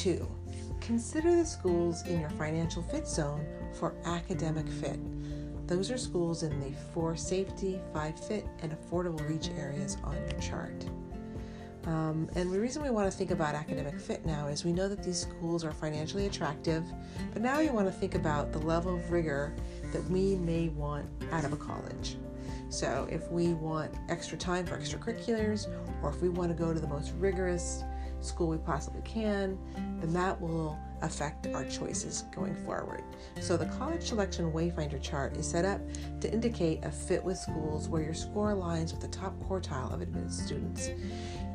two, consider the schools in your financial fit zone for academic fit. Those are schools in the four safety, five fit, and affordable reach areas on your chart. Um, and the reason we want to think about academic fit now is we know that these schools are financially attractive, but now you want to think about the level of rigor that we may want out of a college. So, if we want extra time for extracurriculars, or if we want to go to the most rigorous school we possibly can, then that will affect our choices going forward. So, the college selection wayfinder chart is set up to indicate a fit with schools where your score aligns with the top quartile of admitted students.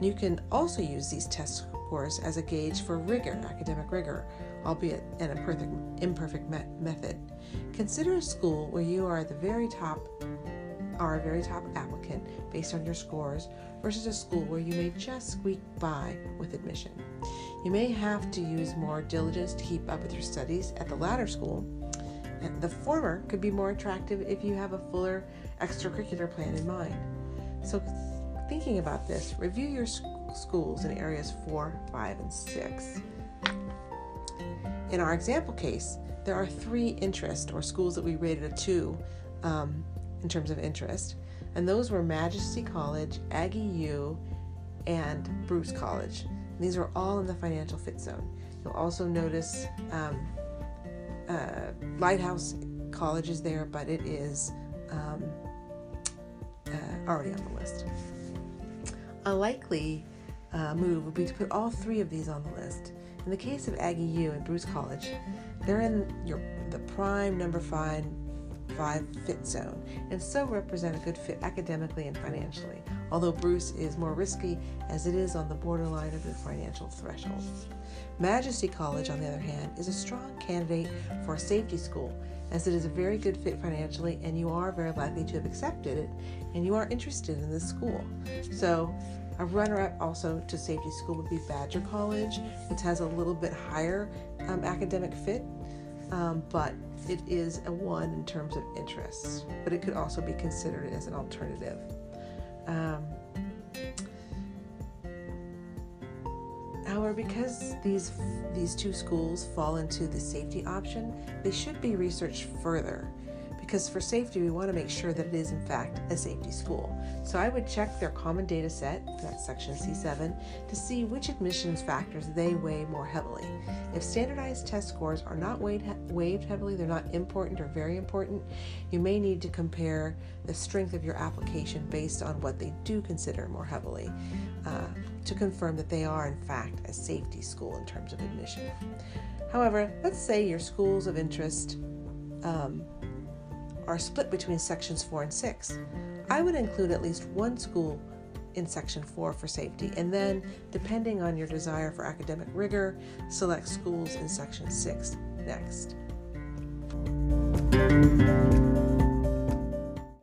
You can also use these test scores as a gauge for rigor, academic rigor, albeit an imperfect, imperfect me- method. Consider a school where you are at the very top are a very top applicant based on your scores versus a school where you may just squeak by with admission. You may have to use more diligence to keep up with your studies at the latter school. And the former could be more attractive if you have a fuller extracurricular plan in mind. So, thinking about this, review your schools in areas 4, 5, and 6. In our example case, there are three interest or schools that we rated a 2 um, in terms of interest, and those were Majesty College, Aggie U, and Bruce College. And these are all in the financial fit zone. You'll also notice um, uh, Lighthouse College is there, but it is um, uh, already on the list. A likely uh, move would be to put all three of these on the list. In the case of Aggie U and Bruce College, they're in your the prime number five 5 fit zone and so represent a good fit academically and financially, although Bruce is more risky as it is on the borderline of the financial threshold. Majesty College, on the other hand, is a strong candidate for a safety school as it is a very good fit financially and you are very likely to have accepted it and you are interested in this school. So, a runner up also to safety school would be Badger College, which has a little bit higher um, academic fit, um, but it is a one in terms of interests, but it could also be considered as an alternative. Um, however, because these these two schools fall into the safety option, they should be researched further because for safety, we want to make sure that it is, in fact, a safety school. So I would check their common data set, that's section C7, to see which admissions factors they weigh more heavily. If standardized test scores are not weighed, weighed heavily, they're not important or very important, you may need to compare the strength of your application based on what they do consider more heavily uh, to confirm that they are, in fact, a safety school in terms of admission. However, let's say your schools of interest um, are split between sections 4 and 6. I would include at least one school in section 4 for safety, and then, depending on your desire for academic rigor, select schools in section 6 next.